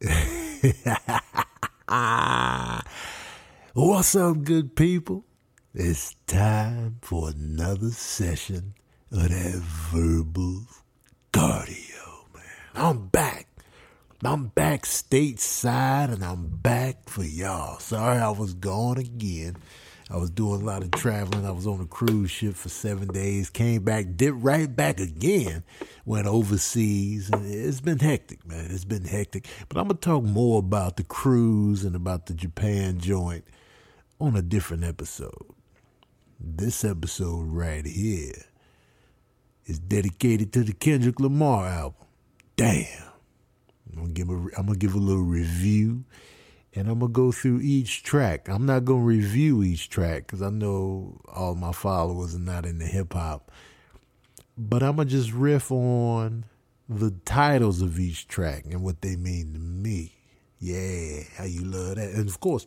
What's up, good people? It's time for another session of that verbal cardio, man. I'm back. I'm back stateside and I'm back for y'all. Sorry I was gone again. I was doing a lot of traveling. I was on a cruise ship for seven days, came back, did right back again, went overseas. And it's been hectic, man. It's been hectic. But I'm going to talk more about the cruise and about the Japan joint on a different episode. This episode right here is dedicated to the Kendrick Lamar album. Damn. I'm gonna give a, I'm gonna give a little review and I'm gonna go through each track. I'm not gonna review each track because I know all my followers are not into hip hop, but I'm gonna just riff on the titles of each track and what they mean to me. Yeah, how you love that, and of course,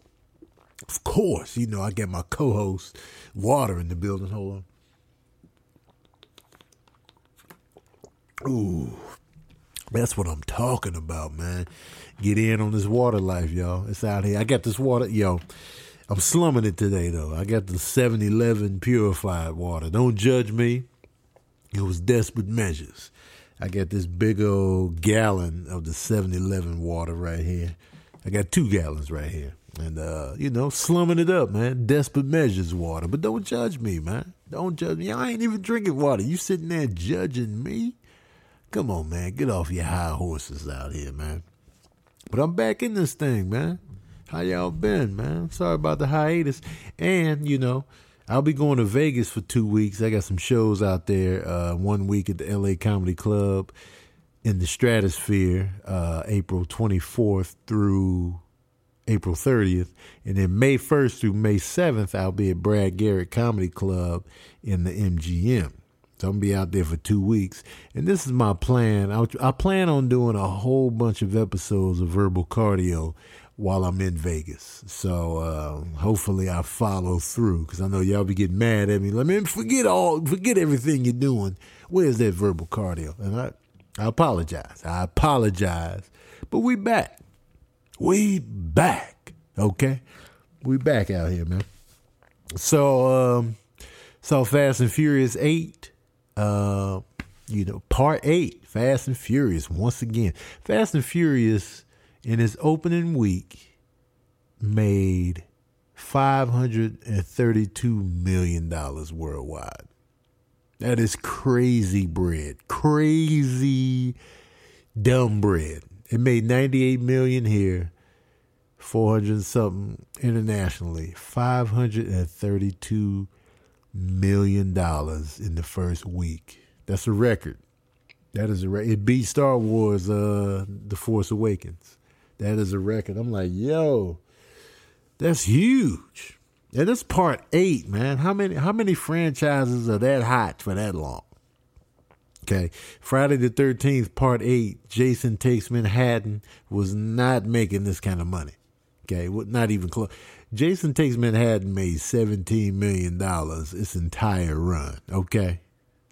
of course, you know I get my co-host Water in the building. Hold on. Ooh, that's what I'm talking about, man. Get in on this water life, y'all. It's out here. I got this water, yo. I'm slumming it today, though. I got the 7 Eleven purified water. Don't judge me. It was desperate measures. I got this big old gallon of the 7 Eleven water right here. I got two gallons right here. And, uh, you know, slumming it up, man. Desperate measures water. But don't judge me, man. Don't judge me. I ain't even drinking water. You sitting there judging me? Come on, man. Get off your high horses out here, man. But I'm back in this thing, man. How y'all been, man? Sorry about the hiatus. And, you know, I'll be going to Vegas for two weeks. I got some shows out there. Uh, one week at the LA Comedy Club in the Stratosphere, uh, April 24th through April 30th. And then May 1st through May 7th, I'll be at Brad Garrett Comedy Club in the MGM. So I'm gonna be out there for two weeks, and this is my plan. I, I plan on doing a whole bunch of episodes of verbal cardio while I'm in Vegas. So uh, hopefully I follow through because I know y'all be getting mad at me. Let me forget all, forget everything you're doing. Where's that verbal cardio? And I, I apologize. I apologize, but we back. We back. Okay, we back out here, man. So um, so Fast and Furious eight uh, you know, part eight, Fast and Furious, once again. Fast and Furious in its opening week made $532 million worldwide. That is crazy bread. Crazy dumb bread. It made 98 million here, 400 something internationally. 532 million dollars in the first week. That's a record. That is a record. It beat Star Wars, uh, The Force Awakens. That is a record. I'm like, yo, that's huge. And that's part eight, man. How many how many franchises are that hot for that long? Okay. Friday the thirteenth, part eight, Jason Takes Manhattan was not making this kind of money. Okay, not even close. Jason Takes Manhattan made $17 million its entire run, okay?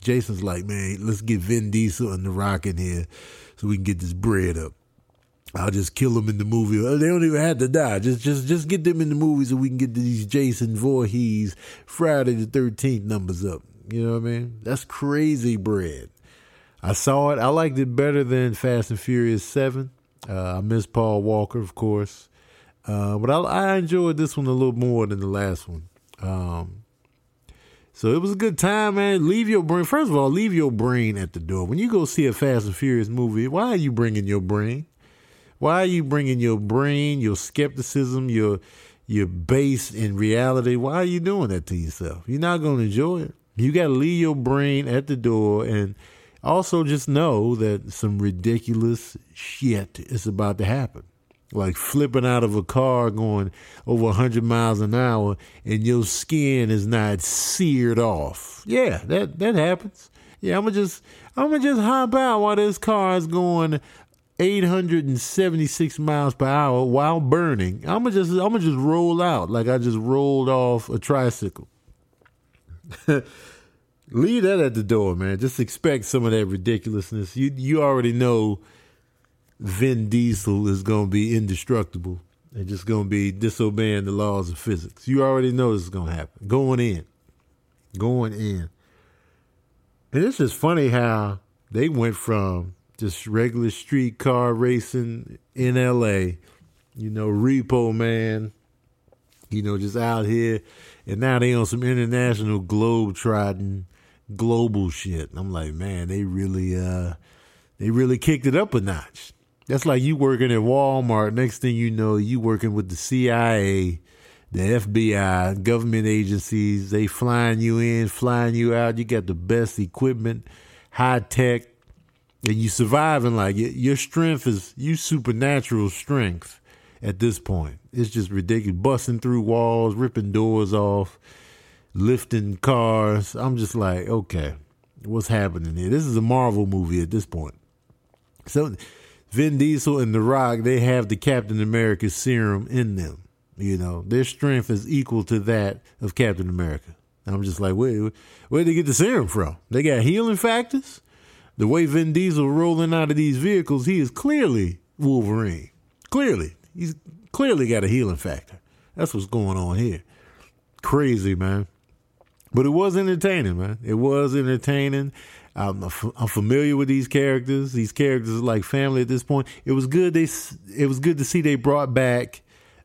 Jason's like, man, let's get Vin Diesel and The Rock in here so we can get this bread up. I'll just kill them in the movie. They don't even have to die. Just, just, just get them in the movie so we can get these Jason Voorhees Friday the Thirteenth numbers up. You know what I mean? That's crazy bread. I saw it. I liked it better than Fast and Furious Seven. Uh, I miss Paul Walker, of course. Uh, but I, I, enjoyed this one a little more than the last one. Um, so it was a good time, man. Leave your brain. First of all, leave your brain at the door. When you go see a Fast and Furious movie, why are you bringing your brain? Why are you bringing your brain, your skepticism, your your base in reality? Why are you doing that to yourself? You're not going to enjoy it. You got to leave your brain at the door and also just know that some ridiculous shit is about to happen like flipping out of a car going over 100 miles an hour and your skin is not seared off. Yeah, that that happens. Yeah, I'm gonna just I'm gonna just hop out while this car is going 876 miles per hour while burning. I'm gonna just I'm gonna just roll out like I just rolled off a tricycle. Leave that at the door, man. Just expect some of that ridiculousness. You you already know Vin Diesel is going to be indestructible and just going to be disobeying the laws of physics. You already know this is going to happen. Going in. Going in. And it's just funny how they went from just regular street car racing in LA, you know, repo man, you know, just out here. And now they on some international globe trotting global shit. I'm like, man, they really uh they really kicked it up a notch. That's like you working at Walmart. Next thing you know, you working with the CIA, the FBI, government agencies. They flying you in, flying you out. You got the best equipment, high tech, and you surviving like your strength is you supernatural strength at this point. It's just ridiculous. Busting through walls, ripping doors off, lifting cars. I'm just like, okay, what's happening here? This is a Marvel movie at this point. So Vin Diesel and The Rock, they have the Captain America serum in them. You know, their strength is equal to that of Captain America. I'm just like, wait, where'd they get the serum from? They got healing factors? The way Vin Diesel rolling out of these vehicles, he is clearly Wolverine. Clearly. He's clearly got a healing factor. That's what's going on here. Crazy, man. But it was entertaining, man. It was entertaining. I'm, I'm familiar with these characters. These characters are like family at this point. It was good. They it was good to see they brought back.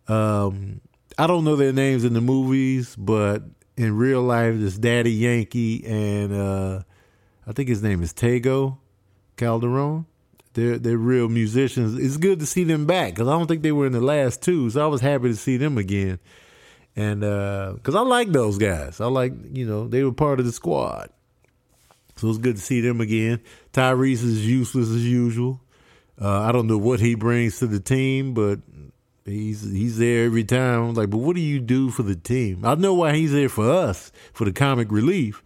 Um, I don't know their names in the movies, but in real life, this Daddy Yankee and uh, I think his name is Tego Calderon. They're they're real musicians. It's good to see them back because I don't think they were in the last two, so I was happy to see them again. And because uh, I like those guys, I like you know they were part of the squad. So it's good to see them again. Tyrese is useless as usual. Uh, I don't know what he brings to the team, but he's he's there every time. I'm like, but what do you do for the team? I know why he's there for us for the comic relief,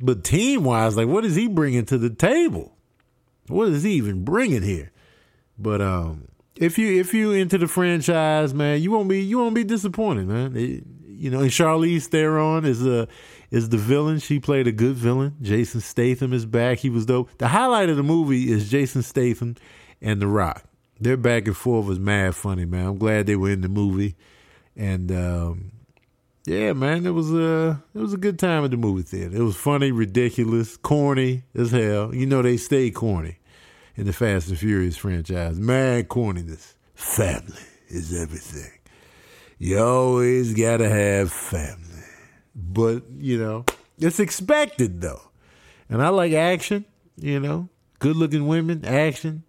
but team wise, like, what is he bringing to the table? What is he even bringing here? But um, if you if you into the franchise, man, you won't be you won't be disappointed, man. It, you know, and Charlize Theron is a is the villain. She played a good villain. Jason Statham is back. He was dope. The highlight of the movie is Jason Statham and The Rock. Their back and forth was mad funny, man. I'm glad they were in the movie, and um, yeah, man, it was a it was a good time at the movie theater. It was funny, ridiculous, corny as hell. You know they stay corny in the Fast and Furious franchise. Mad corniness. Family is everything. You always gotta have family. But, you know, it's expected though. And I like action, you know, good looking women, action.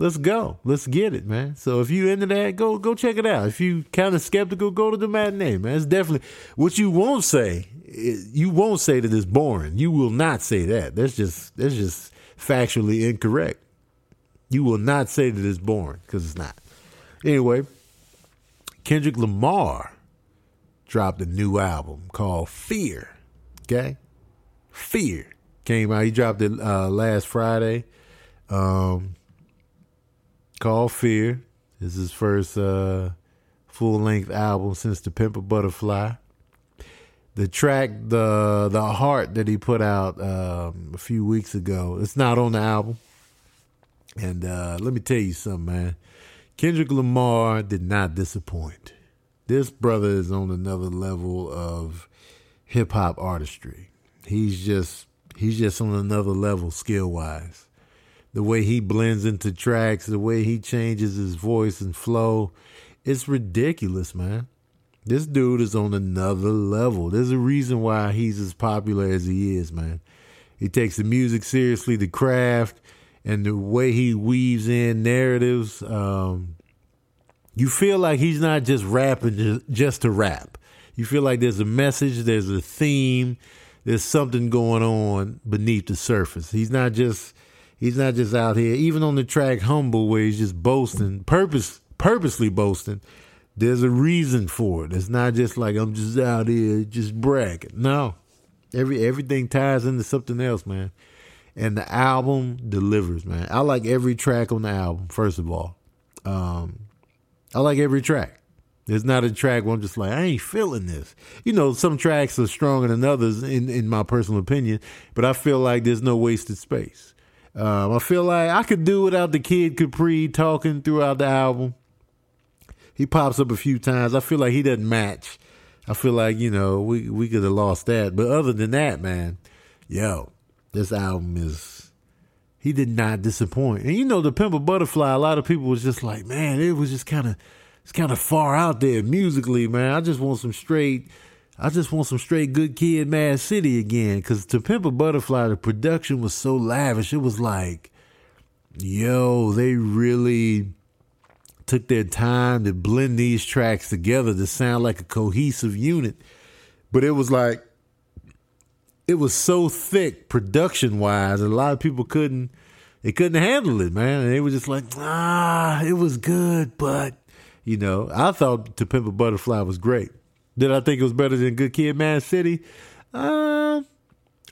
Let's go. Let's get it, man. So if you into that, go go check it out. If you kind of skeptical, go to the matinee, man. It's definitely what you won't say. You won't say that it's boring. You will not say that. That's just that's just factually incorrect. You will not say that it's boring because it's not. Anyway, Kendrick Lamar dropped a new album called Fear. Okay? Fear came out. He dropped it uh, last Friday. Um, called Fear. This is his first uh, full length album since The Pimp a Butterfly. The track, the the heart that he put out um, a few weeks ago, it's not on the album. And uh, let me tell you something, man. Kendrick Lamar did not disappoint this brother is on another level of hip hop artistry. He's just he's just on another level skill wise. The way he blends into tracks, the way he changes his voice and flow, it's ridiculous, man. This dude is on another level. There's a reason why he's as popular as he is, man. He takes the music seriously, the craft, and the way he weaves in narratives. Um, you feel like he's not just rapping just to rap. You feel like there's a message, there's a theme, there's something going on beneath the surface. He's not just he's not just out here. Even on the track "Humble," where he's just boasting, purpose purposely boasting. There's a reason for it. It's not just like I'm just out here just bragging. No, every everything ties into something else, man. And the album delivers, man. I like every track on the album. First of all, um, I like every track. There's not a track where I'm just like, I ain't feeling this. You know, some tracks are stronger than others in, in my personal opinion, but I feel like there's no wasted space. Um, I feel like I could do without the kid Capri talking throughout the album. He pops up a few times. I feel like he doesn't match. I feel like you know we we could have lost that. But other than that, man, yo, this album is he did not disappoint. And you know, the Pimp a Butterfly, a lot of people was just like, man, it was just kind of it's kind of far out there musically, man. I just want some straight. I just want some straight good kid, Mad City again. Cause to Pimp a Butterfly, the production was so lavish. It was like, yo, they really took their time to blend these tracks together to sound like a cohesive unit. But it was like, it was so thick production wise, a lot of people couldn't, they couldn't handle it, man. And they were just like, ah, it was good, but you know, I thought To Pimp a Butterfly was great. Did I think it was better than Good Kid, Mad City? Uh,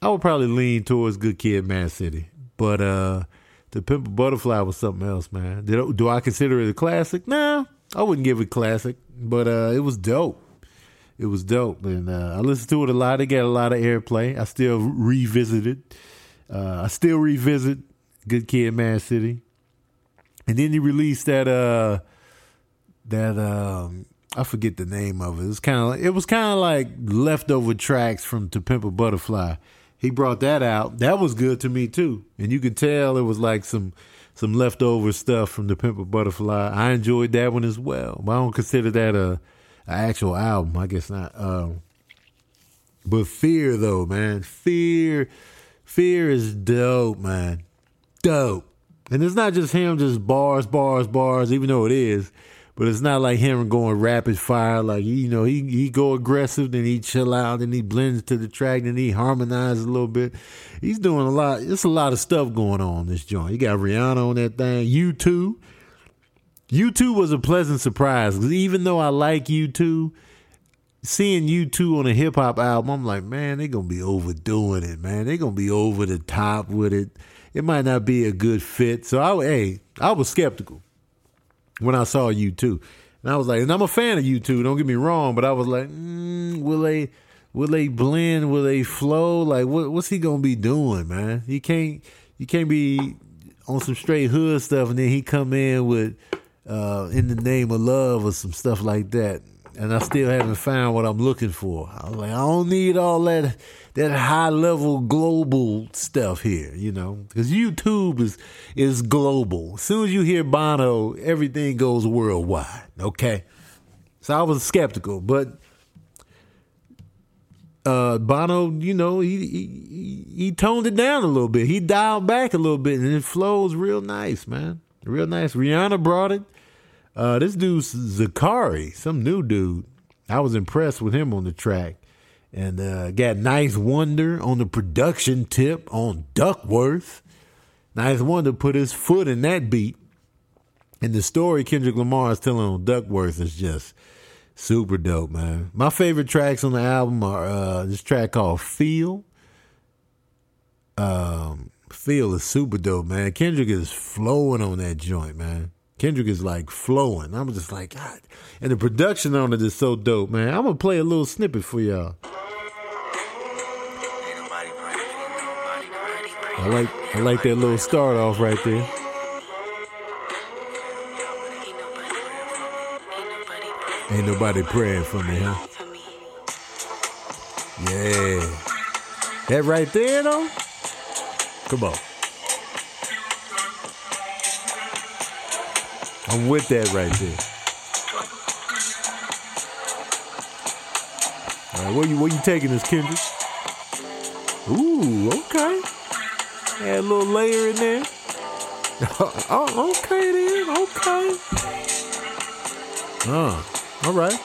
I would probably lean towards Good Kid, Mad City. But uh, To Pimp a Butterfly was something else, man. Did do I consider it a classic? Nah, I wouldn't give it classic, but uh, it was dope. It was dope, and uh, I listened to it a lot. It got a lot of airplay. I still revisit it. Uh, I still revisit Good Kid, Mad City, and then he released that uh that um I forget the name of it. It was kind of like, it was kind of like leftover tracks from To Pimp a Butterfly. He brought that out. That was good to me too, and you could tell it was like some some leftover stuff from The Pimp a Butterfly. I enjoyed that one as well, but I don't consider that a, a actual album. I guess not. Um, but Fear though, man, Fear, Fear is dope, man, dope. And it's not just him, just bars, bars, bars. Even though it is, but it's not like him going rapid fire. Like you know, he he go aggressive, then he chill out, then he blends to the track, then he harmonizes a little bit. He's doing a lot. It's a lot of stuff going on this joint. You got Rihanna on that thing. U2. U2 was a pleasant surprise because even though I like U2, seeing U2 on a hip hop album, I'm like, man, they're gonna be overdoing it, man. They're gonna be over the top with it. It might not be a good fit. So I, hey, I was skeptical when I saw U2. And I was like, and I'm a fan of U2, don't get me wrong, but I was like, mm, will they will they blend, will they flow? Like what what's he gonna be doing, man? He can't you can't be on some straight hood stuff and then he come in with uh, in the name of love or some stuff like that. And I still haven't found what I'm looking for. I was like, I don't need all that that high level global stuff here, you know, because U2 is is global. As soon as you hear Bono, everything goes worldwide. Okay, so I was skeptical, but uh, Bono, you know, he, he he toned it down a little bit. He dialed back a little bit, and it flows real nice, man. Real nice. Rihanna brought it. Uh, this dude's Zacari, some new dude. I was impressed with him on the track and uh, got Ninth Wonder on the production tip on Duckworth. Ninth Wonder put his foot in that beat. And the story Kendrick Lamar is telling on Duckworth is just super dope, man. My favorite tracks on the album are uh, this track called Feel. Um, Feel is super dope, man. Kendrick is flowing on that joint, man. Kendrick is like flowing. I'm just like, God. And the production on it is so dope, man. I'm gonna play a little snippet for y'all. I like I like that little start off right there. Ain't nobody praying for me, huh? Yeah. That right there though? Come on. I'm with that right there. All right, where you where you taking this, Kendrick? Ooh, okay. Add a little layer in there. oh, okay then. Okay. Uh, all right.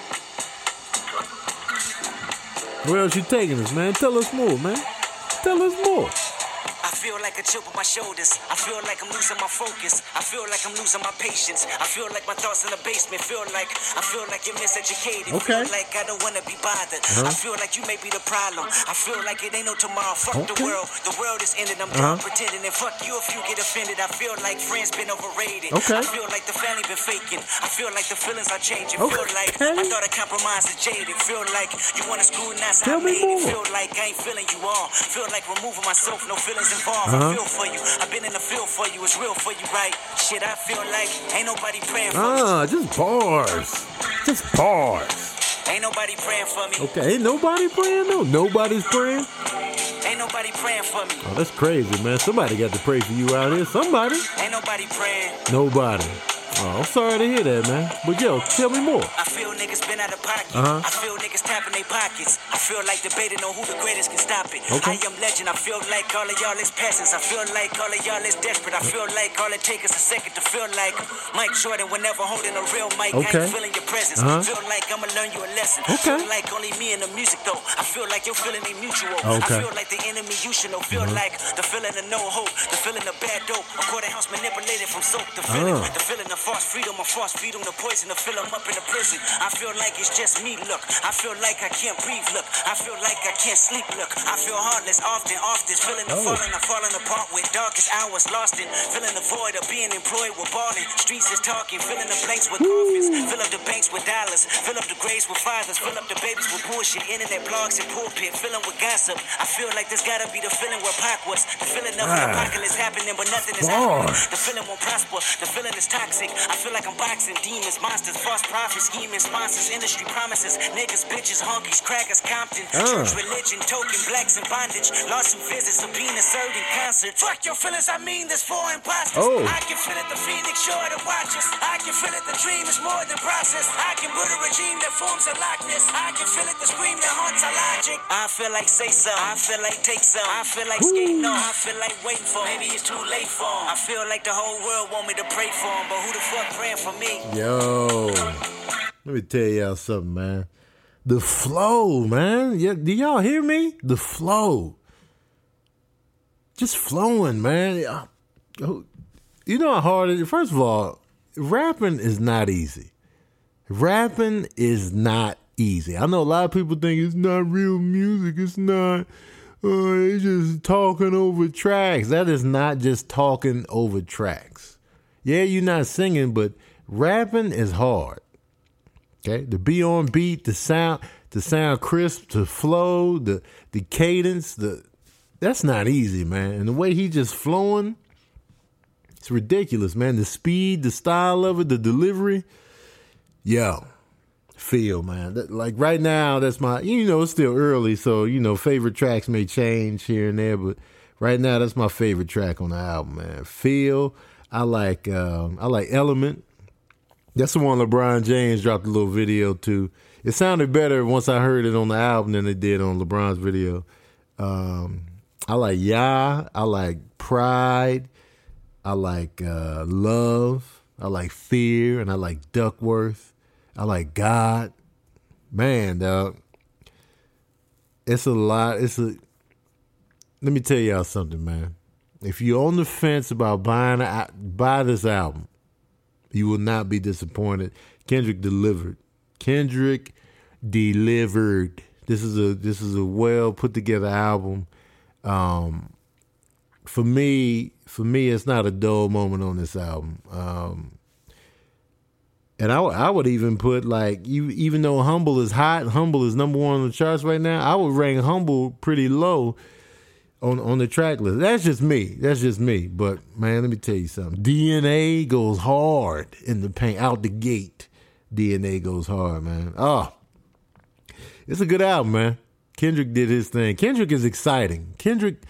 Where else you taking us, man? Tell us more, man. Tell us more like a chip on my shoulders. I feel like I'm losing my focus. I feel like I'm losing my patience. I feel like my thoughts in the basement. Feel like I feel like you're miseducated. Okay. Feel like I don't wanna be bothered. Uh-huh. I feel like you may be the problem. I feel like it ain't no tomorrow. Fuck okay. the world. The world is ending. I'm uh-huh. pretending. And fuck you if you get offended. I feel like friends been overrated. Okay. I feel like the family been faking. I feel like the feelings are changing. Okay. Feel like I thought a compromise is jaded. Feel like you wanna screw and Tell I made it. Feel like I ain't feeling you all. Feel like removing myself. No feelings involved I feel for you. I've been in the field for you. It's real for you, right? Shit, I feel like ain't nobody praying for me. Ah, just bars. Just bars. Ain't nobody praying for me. Okay, ain't nobody praying though. Nobody's praying. Ain't nobody praying for me. Oh, that's crazy, man. Somebody got to pray for you out here. Somebody. Ain't nobody praying. Nobody. Oh, I'm sorry to hear that, man. But yo, tell me more. I feel niggas been out of pocket. Uh-huh. I feel niggas tapping their pockets. I feel like debating on who the greatest can stop it. Okay. I am legend. I feel like all of y'all is peasants. I feel like all of y'all is desperate. I feel like all it takes is a second to feel like Mike Jordan whenever holding a real mic. I Okay. ain't feeling your presence. Uh-huh. Feel like I'ma learn you a lesson. Okay. Feel like only me and the music though. I feel like you're feeling a mutual. Okay. Uh-huh. I feel like the enemy you should know. Feel like the feeling of no hope. The feeling of bad dope. A quarter house manipulated from soap. The feeling, Uh. the feeling of false freedom. A false feed 'em the poison to fill 'em up in the prison. I feel like it's just me. Look, I feel like I can't breathe. Look, I feel like I can't sleep. Look, I feel heartless often, often. Feeling the Oh. falling, I'm falling apart with darkest hours lost in. Feeling the void of being employed with balling. Streets is talking, filling the blanks with coffins. Fill up the banks with dollars. Fill up the graves with fathers. Fill up the babies with bullshit. Internet blogs and pulpit. Filling with gossip. I feel like this gotta be the feeling where Pac was. The feeling of Ah. apocalypse happening, but nothing is happening. The feeling won't prosper. The feeling is toxic. I feel like I'm boxing demons, monsters, false prophets, scheming sponsors, industry promises, niggas, bitches, honkies, crackers, Compton, Uh. church, religion, token, blacks in bondage, lawsuit visits, subpoena served in concert. Fuck your feelings, I mean this for imposters. Oh. I can feel it, the phoenix sure to watch us. I can feel it, the dream is more than process. I can build a regime that forms a likeness. I can feel it, the scream that haunts our logic. I feel like say some. I feel like take some. I feel like skating on. I feel like waiting for. Maybe it's too late for 'em. I feel like the whole world want me to pray for 'em, but who the Yo, let me tell y'all something, man. The flow, man. Yeah, do y'all hear me? The flow. Just flowing, man. Oh, You know how hard it is? First of all, rapping is not easy. Rapping is not easy. I know a lot of people think it's not real music. It's not. Uh, it's just talking over tracks. That is not just talking over tracks. Yeah, you're not singing, but rapping is hard. Okay, to be on beat, the sound, to sound crisp, to flow, the the cadence, the that's not easy, man. And the way he just flowing, it's ridiculous, man. The speed, the style of it, the delivery, yo, feel, man. That, like right now, that's my. You know, it's still early, so you know, favorite tracks may change here and there, but right now, that's my favorite track on the album, man. Feel. I like. Um, I like Element. That's the one LeBron James dropped a little video to. It sounded better once I heard it on the album than it did on LeBron's video. Um, I like Yeah. I like Pride. I like uh, Love. I like Fear. And I like Duckworth. I like God. Man, dog. It's a lot. It's a. Let me tell y'all something, man. If you're on the fence about buying, buy this album. You will not be disappointed. Kendrick delivered. Kendrick delivered. This is a this is a well put together album. Um, for me, for me, it's not a dull moment on this album. Um, and I, I would even put like you, even though Humble is hot, Humble is number one on the charts right now. I would rank Humble pretty low on on the track list. That's just me. That's just me. But man, let me tell you something. DNA goes hard in the paint out the gate. DNA goes hard, man. Oh, it's a good album, man. Kendrick did his thing. Kendrick is exciting. Kendrick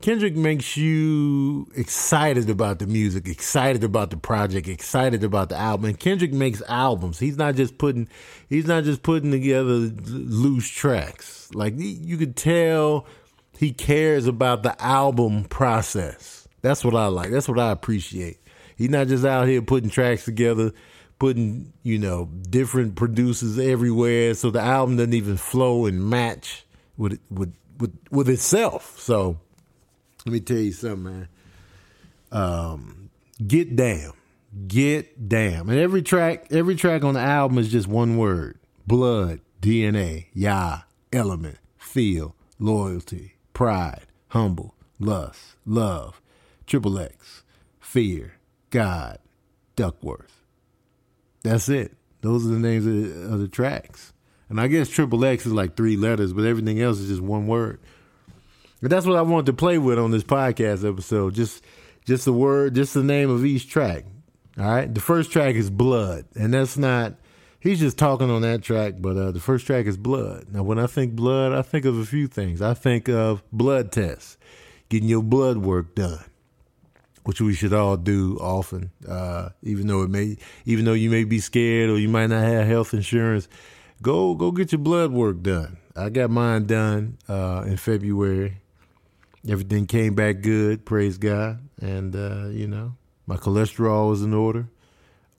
Kendrick makes you excited about the music, excited about the project, excited about the album. And Kendrick makes albums. He's not just putting he's not just putting together loose tracks. Like you could tell he cares about the album process. That's what I like. That's what I appreciate. He's not just out here putting tracks together, putting, you know, different producers everywhere so the album doesn't even flow and match with with with, with itself. So let me tell you something, man. Um, get damn. Get damn. And every track, every track on the album is just one word. Blood, DNA, Yah, element, feel, loyalty, pride, humble, lust, love, triple X, fear, God, Duckworth. That's it. Those are the names of the, of the tracks. And I guess triple X is like three letters, but everything else is just one word. But that's what I wanted to play with on this podcast episode. Just just the word, just the name of each track. All right. The first track is Blood, and that's not. He's just talking on that track, but uh, the first track is Blood. Now, when I think blood, I think of a few things. I think of blood tests, getting your blood work done, which we should all do often. Uh, even though it may, even though you may be scared or you might not have health insurance, go go get your blood work done. I got mine done uh, in February. Everything came back good, praise God, and uh, you know my cholesterol was in order.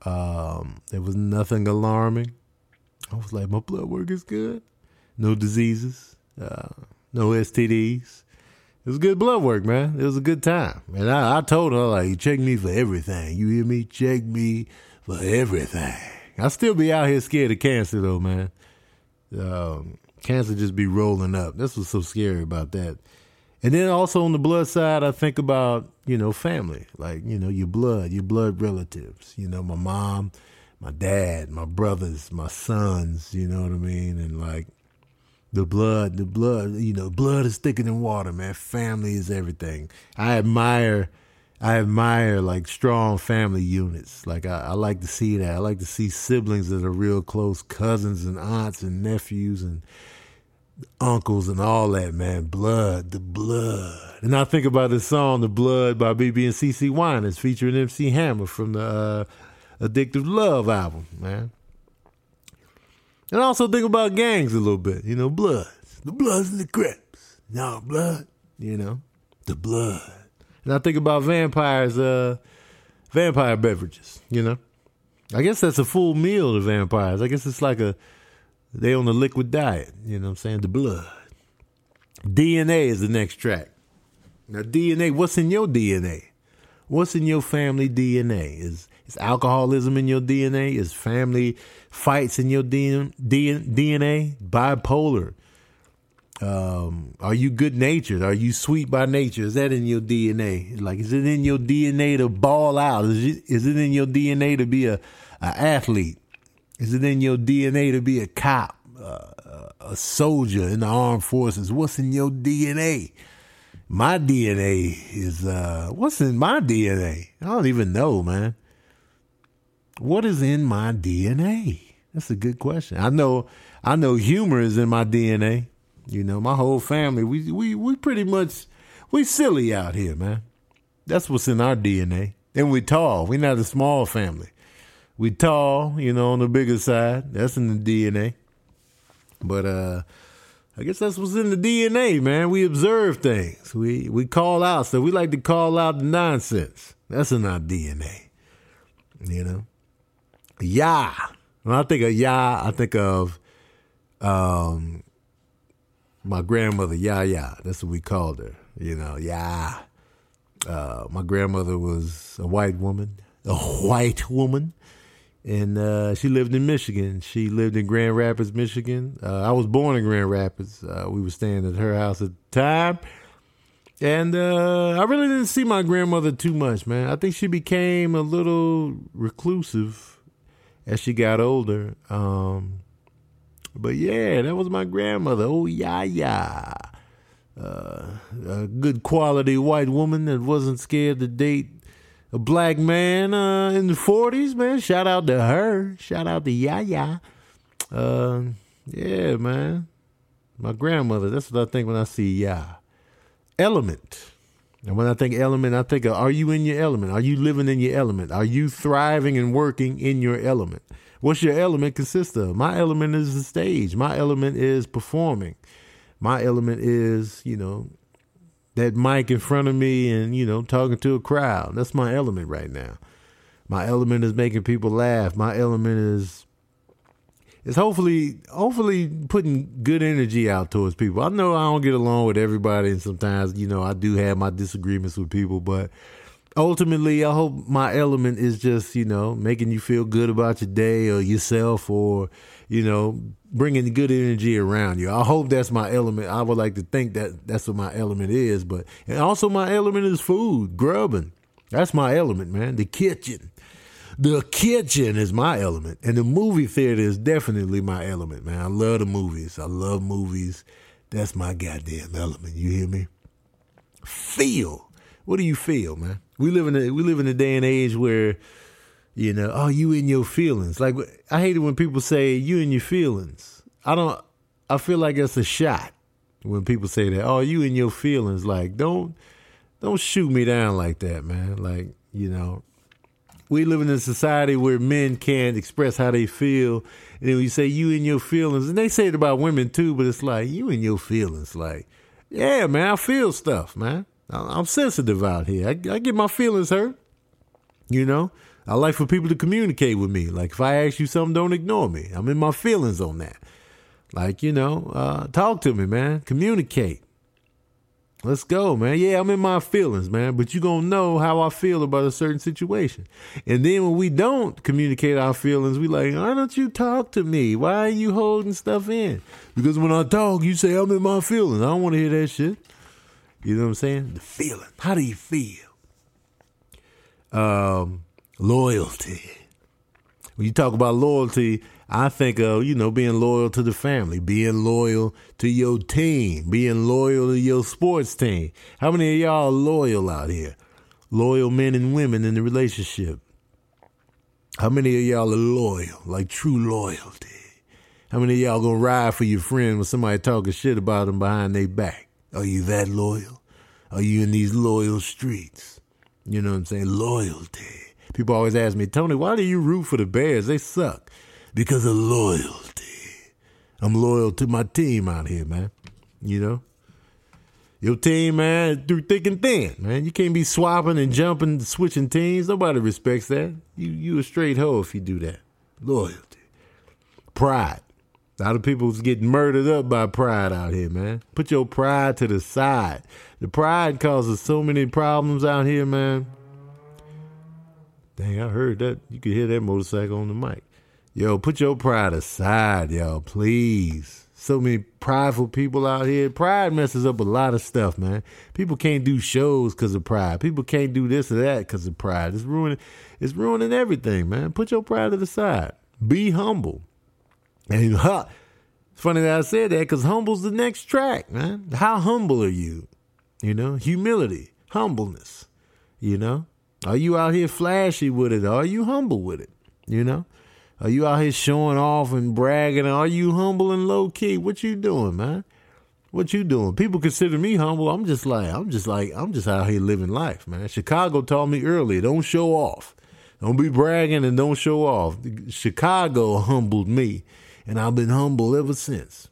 Um, there was nothing alarming. I was like, my blood work is good. No diseases, uh, no STDs. It was good blood work, man. It was a good time. And I, I told her, like, you check me for everything. You hear me? Check me for everything. I still be out here scared of cancer, though, man. Um, cancer just be rolling up. That's what's so scary about that. And then also on the blood side, I think about, you know, family, like, you know, your blood, your blood relatives, you know, my mom, my dad, my brothers, my sons, you know what I mean? And like the blood, the blood, you know, blood is thicker than water, man. Family is everything. I admire, I admire like strong family units. Like I, I like to see that. I like to see siblings that are real close, cousins and aunts and nephews and uncles and all that, man. Blood, the blood. And I think about this song, The Blood by BeBe and CeCe Winans, featuring MC Hammer from the uh, Addictive Love album, man. And I also think about gangs a little bit, you know, bloods. The bloods and the crips. No, blood, you know, the blood. And I think about vampires, uh, vampire beverages, you know. I guess that's a full meal to vampires. I guess it's like a they on the liquid diet, you know what I'm saying? The blood. DNA is the next track. Now DNA, what's in your DNA? What's in your family DNA? Is is alcoholism in your DNA? Is family fights in your DNA? Bipolar? Um, are you good natured? Are you sweet by nature? Is that in your DNA? Like, is it in your DNA to ball out? Is it, is it in your DNA to be a, a athlete? Is it in your DNA to be a cop, uh, a soldier in the armed forces? What's in your DNA? My DNA is, uh, what's in my DNA? I don't even know, man. What is in my DNA? That's a good question. I know, I know humor is in my DNA. You know, my whole family, we, we, we pretty much, we silly out here, man. That's what's in our DNA. And we tall. We're not a small family. We tall, you know, on the bigger side. That's in the DNA. But uh I guess that's what's in the DNA, man. We observe things. We we call out stuff. We like to call out the nonsense. That's in our DNA. You know? Yeah. When I think of yeah, I think of um my grandmother, yeah, yeah. That's what we called her. You know, yeah. Uh, my grandmother was a white woman, a white woman and uh, she lived in Michigan. She lived in Grand Rapids, Michigan. Uh, I was born in Grand Rapids. Uh, we were staying at her house at the time, and uh, I really didn't see my grandmother too much, man. I think she became a little reclusive as she got older. Um, but yeah, that was my grandmother. Oh yeah, yeah. Uh, a good quality white woman that wasn't scared to date a black man uh, in the 40s, man. Shout out to her. Shout out to Yaya. Uh, yeah, man. My grandmother, that's what I think when I see Ya. Element. And when I think element, I think of are you in your element? Are you living in your element? Are you thriving and working in your element? What's your element consist of? My element is the stage. My element is performing. My element is, you know, that mic in front of me and, you know, talking to a crowd. That's my element right now. My element is making people laugh. My element is is hopefully hopefully putting good energy out towards people. I know I don't get along with everybody and sometimes, you know, I do have my disagreements with people, but ultimately I hope my element is just, you know, making you feel good about your day or yourself or, you know, bringing good energy around you. I hope that's my element. I would like to think that that's what my element is, but and also my element is food, grubbing. That's my element, man. The kitchen. The kitchen is my element. And the movie theater is definitely my element, man. I love the movies. I love movies. That's my goddamn element. You hear me? Feel. What do you feel, man? We live in a we live in a day and age where, you know, oh, you in your feelings. Like I hate it when people say you in your feelings. I don't. I feel like it's a shot when people say that. Oh, you in your feelings. Like don't don't shoot me down like that, man. Like you know, we live in a society where men can't express how they feel. And then you say you in your feelings, and they say it about women too, but it's like you in your feelings. Like, yeah, man, I feel stuff, man. I'm sensitive out here. I, I get my feelings hurt. You know, I like for people to communicate with me. Like if I ask you something, don't ignore me. I'm in my feelings on that. Like you know, uh, talk to me, man. Communicate. Let's go, man. Yeah, I'm in my feelings, man, but you gonna know how I feel about a certain situation. And then when we don't communicate our feelings, we like, why don't you talk to me? Why are you holding stuff in? Because when I talk, you say I'm in my feelings. I don't want to hear that shit. You know what I'm saying? The feeling. How do you feel? Um, loyalty. When you talk about loyalty, I think of, you know, being loyal to the family, being loyal to your team, being loyal to your sports team. How many of y'all are loyal out here? Loyal men and women in the relationship. How many of y'all are loyal, like true loyalty? How many of y'all gonna ride for your friend when somebody talking shit about them behind their back? Are you that loyal? Are you in these loyal streets? You know what I'm saying? Loyalty. People always ask me, Tony, why do you root for the Bears? They suck. Because of loyalty. I'm loyal to my team out here, man. You know? Your team, man, through thick and thin, man. You can't be swapping and jumping, switching teams. Nobody respects that. You you a straight hoe if you do that. Loyalty. Pride. A lot of people's getting murdered up by pride out here, man. Put your pride to the side. The pride causes so many problems out here, man. Dang, I heard that. You could hear that motorcycle on the mic. Yo, put your pride aside, yo, please. So many prideful people out here. Pride messes up a lot of stuff, man. People can't do shows because of pride. People can't do this or that because of pride. It's ruining, it's ruining everything, man. Put your pride to the side. Be humble. And huh, it's funny that I said that because humble's the next track, man. How humble are you? You know, humility, humbleness. You know, are you out here flashy with it? Are you humble with it? You know, are you out here showing off and bragging? Are you humble and low key? What you doing, man? What you doing? People consider me humble. I'm just like I'm just like I'm just out here living life, man. Chicago taught me earlier, don't show off. Don't be bragging and don't show off. Chicago humbled me and I've been humble ever since.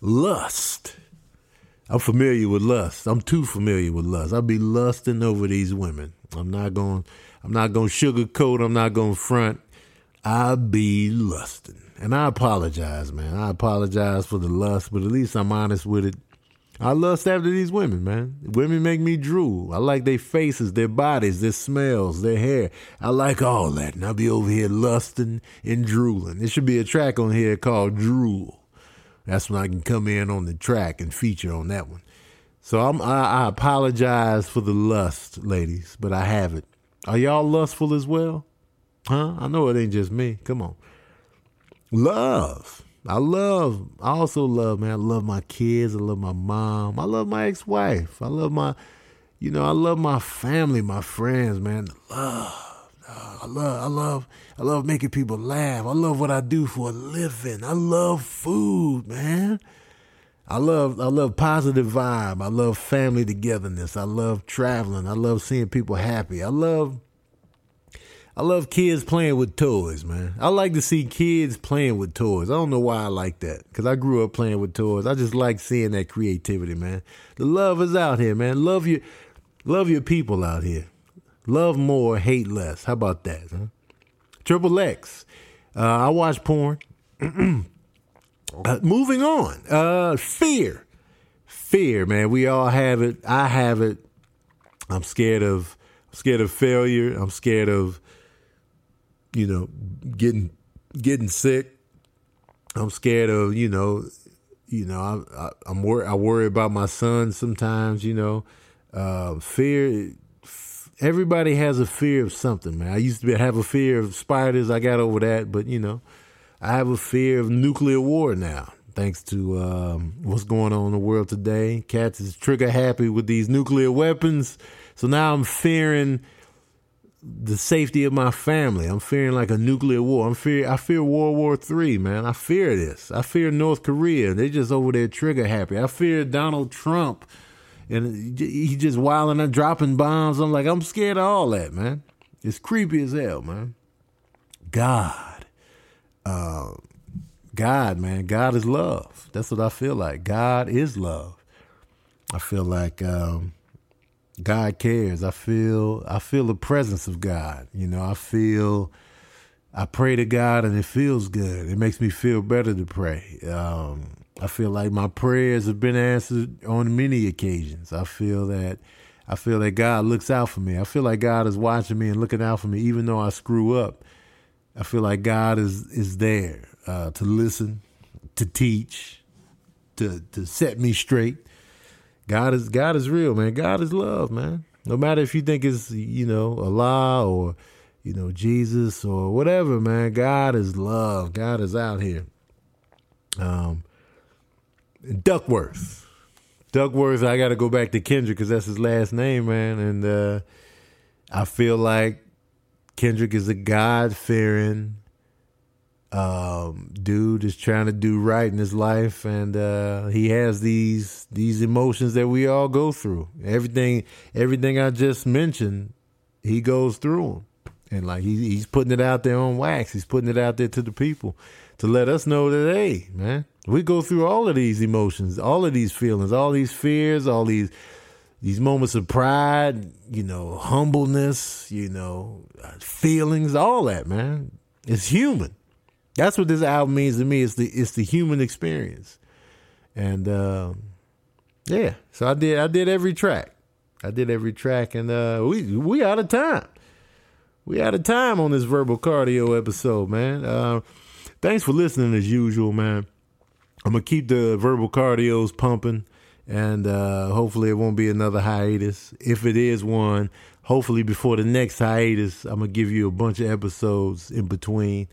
Lust. I'm familiar with lust. I'm too familiar with lust. I'll be lusting over these women. I'm not going. I'm not going to sugarcoat. I'm not going to front. I be lusting, and I apologize, man. I apologize for the lust, but at least I'm honest with it. I lust after these women, man. Women make me drool. I like their faces, their bodies, their smells, their hair. I like all that. And I'll be over here lusting and drooling. There should be a track on here called Drool. That's when I can come in on the track and feature on that one. So I'm, I, I apologize for the lust, ladies, but I have it. Are y'all lustful as well? Huh? I know it ain't just me. Come on. Love. I love, I also love, man, I love my kids. I love my mom. I love my ex wife. I love my, you know, I love my family, my friends, man. Love. I love, I love, I love making people laugh. I love what I do for a living. I love food, man. I love, I love positive vibe. I love family togetherness. I love traveling. I love seeing people happy. I love I love kids playing with toys, man. I like to see kids playing with toys. I don't know why I like that because I grew up playing with toys. I just like seeing that creativity, man. The love is out here, man. Love your, love your people out here. Love more, hate less. How about that? Huh? Triple X. Uh, I watch porn. uh, moving on. Uh, fear. Fear, man. We all have it. I have it. I'm scared of scared of failure. I'm scared of you know, getting getting sick. I'm scared of, you know, you know, I, I, am worried. I worry about my son sometimes. You know, uh, fear. Everybody has a fear of something, man. I used to be, have a fear of spiders. I got over that, but you know, I have a fear of nuclear war now. thanks to um, what's going on in the world today. Cats is trigger happy with these nuclear weapons. So now I'm fearing the safety of my family. I'm fearing like a nuclear war. I'm fear I fear World War Three, man. I fear this. I fear North Korea. They're just over there trigger happy. I fear Donald Trump, and he just wilding and dropping bombs. I'm like, I'm scared of all that, man. It's creepy as hell, man. God, uh, God, man. God is love. That's what I feel like. God is love. I feel like. Um, God cares. I feel I feel the presence of God. You know, I feel I pray to God and it feels good. It makes me feel better to pray. Um, I feel like my prayers have been answered on many occasions. I feel that I feel that God looks out for me. I feel like God is watching me and looking out for me, even though I screw up. I feel like God is is there uh, to listen, to teach, to to set me straight. God is God is real, man. God is love, man. No matter if you think it's you know Allah or you know Jesus or whatever, man. God is love. God is out here. Um, Duckworth, Duckworth. I got to go back to Kendrick because that's his last name, man. And uh, I feel like Kendrick is a God fearing um, dude is trying to do right in his life, and uh, he has these these emotions that we all go through. Everything, everything I just mentioned, he goes through them, and like he, he's putting it out there on wax. He's putting it out there to the people to let us know that hey, man, we go through all of these emotions, all of these feelings, all these fears, all these these moments of pride, you know, humbleness, you know, feelings, all that, man. It's human that's what this album means to me. It's the it's the human experience, and um, yeah. So I did I did every track. I did every track, and uh, we we out of time. We out of time on this verbal cardio episode, man. Uh, thanks for listening as usual, man. I'm gonna keep the verbal cardios pumping, and uh, hopefully it won't be another hiatus. If it is one, hopefully before the next hiatus, I'm gonna give you a bunch of episodes in between.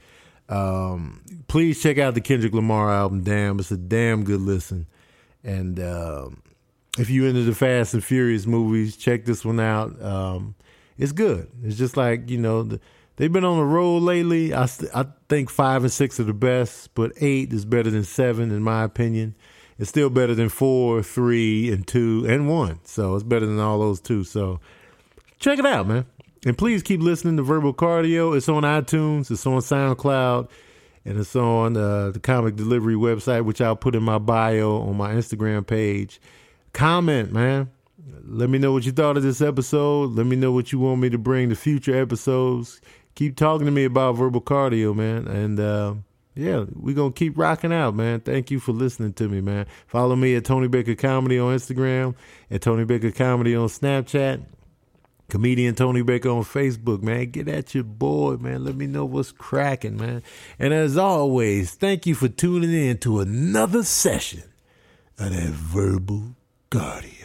Um, please check out the Kendrick Lamar album. Damn, it's a damn good listen. And um, if you into the Fast and Furious movies, check this one out. Um, it's good. It's just like you know the, they've been on the road lately. I I think five and six are the best, but eight is better than seven in my opinion. It's still better than four, three, and two, and one. So it's better than all those two. So check it out, man. And please keep listening to Verbal Cardio. It's on iTunes, it's on SoundCloud, and it's on uh, the comic delivery website, which I'll put in my bio on my Instagram page. Comment, man. Let me know what you thought of this episode. Let me know what you want me to bring to future episodes. Keep talking to me about verbal cardio, man. And uh, yeah, we're going to keep rocking out, man. Thank you for listening to me, man. Follow me at Tony Baker Comedy on Instagram, at Tony Baker Comedy on Snapchat. Comedian Tony Baker on Facebook, man. Get at your boy, man. Let me know what's cracking, man. And as always, thank you for tuning in to another session of that verbal guardian.